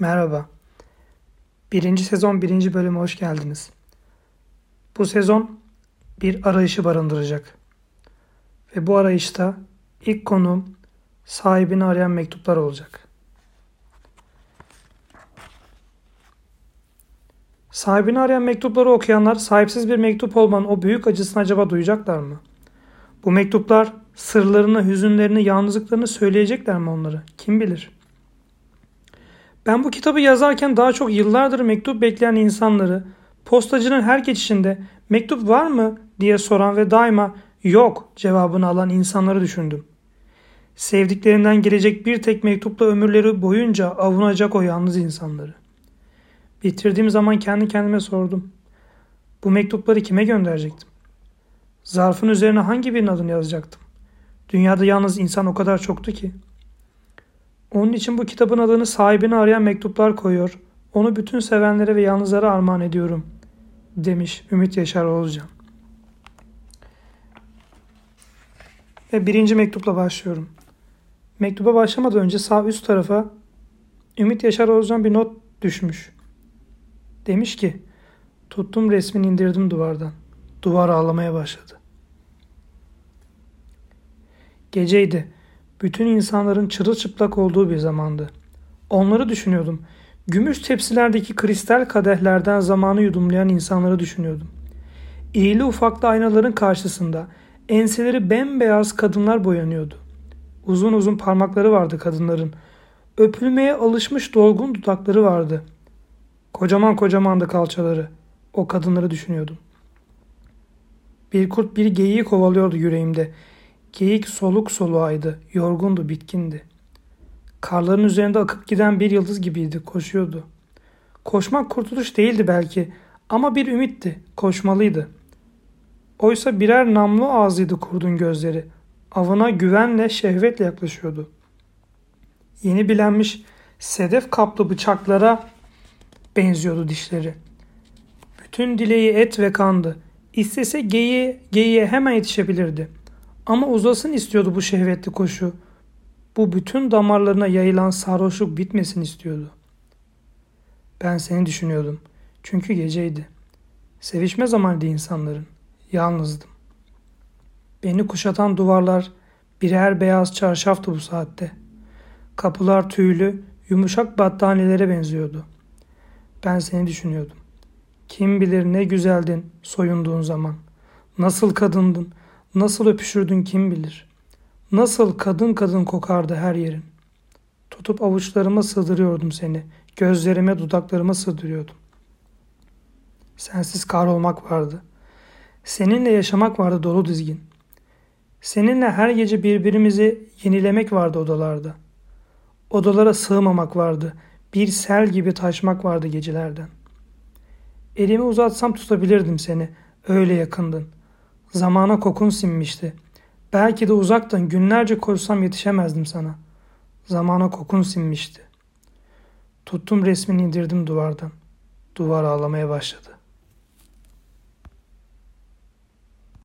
Merhaba. Birinci sezon birinci bölüme hoş geldiniz. Bu sezon bir arayışı barındıracak. Ve bu arayışta ilk konuğum sahibini arayan mektuplar olacak. Sahibini arayan mektupları okuyanlar sahipsiz bir mektup olmanın o büyük acısını acaba duyacaklar mı? Bu mektuplar sırlarını, hüzünlerini, yalnızlıklarını söyleyecekler mi onları? Kim bilir? Ben bu kitabı yazarken daha çok yıllardır mektup bekleyen insanları, postacının her geçişinde mektup var mı diye soran ve daima yok cevabını alan insanları düşündüm. Sevdiklerinden gelecek bir tek mektupla ömürleri boyunca avunacak o yalnız insanları. Bitirdiğim zaman kendi kendime sordum. Bu mektupları kime gönderecektim? Zarfın üzerine hangi birinin adını yazacaktım? Dünyada yalnız insan o kadar çoktu ki. Onun için bu kitabın adını sahibini arayan mektuplar koyuyor. Onu bütün sevenlere ve yalnızlara armağan ediyorum. Demiş Ümit Yaşar Oğuzcan. Ve birinci mektupla başlıyorum. Mektuba başlamadan önce sağ üst tarafa Ümit Yaşar Oğuzcan bir not düşmüş. Demiş ki tuttum resmini indirdim duvardan. Duvar ağlamaya başladı. Geceydi. Bütün insanların çırılçıplak olduğu bir zamandı. Onları düşünüyordum. Gümüş tepsilerdeki kristal kadehlerden zamanı yudumlayan insanları düşünüyordum. İğili ufaklı aynaların karşısında enseleri bembeyaz kadınlar boyanıyordu. Uzun uzun parmakları vardı kadınların. Öpülmeye alışmış dolgun dudakları vardı. Kocaman kocamandı kalçaları. O kadınları düşünüyordum. Bir kurt bir geyiği kovalıyordu yüreğimde. Geyik soluk soluğaydı, yorgundu, bitkindi. Karların üzerinde akıp giden bir yıldız gibiydi, koşuyordu. Koşmak kurtuluş değildi belki ama bir ümitti, koşmalıydı. Oysa birer namlu ağzıydı kurdun gözleri. Avına güvenle, şehvetle yaklaşıyordu. Yeni bilenmiş sedef kaplı bıçaklara benziyordu dişleri. Bütün dileği et ve kandı. İstese geyiğe, geyiğe hemen yetişebilirdi. Ama uzasın istiyordu bu şehvetli koşu. Bu bütün damarlarına yayılan sarhoşluk bitmesin istiyordu. Ben seni düşünüyordum. Çünkü geceydi. Sevişme zamanıydı insanların. Yalnızdım. Beni kuşatan duvarlar birer beyaz çarşaftı bu saatte. Kapılar tüylü, yumuşak battaniyelere benziyordu. Ben seni düşünüyordum. Kim bilir ne güzeldin soyunduğun zaman. Nasıl kadındın, Nasıl öpüşürdün kim bilir. Nasıl kadın kadın kokardı her yerin. Tutup avuçlarıma sığdırıyordum seni. Gözlerime dudaklarıma sığdırıyordum. Sensiz olmak vardı. Seninle yaşamak vardı dolu dizgin. Seninle her gece birbirimizi yenilemek vardı odalarda. Odalara sığmamak vardı. Bir sel gibi taşmak vardı gecelerden. Elimi uzatsam tutabilirdim seni. Öyle yakındın. Zamana kokun sinmişti. Belki de uzaktan günlerce koşsam yetişemezdim sana. Zamana kokun sinmişti. Tuttum resmini indirdim duvardan. Duvar ağlamaya başladı.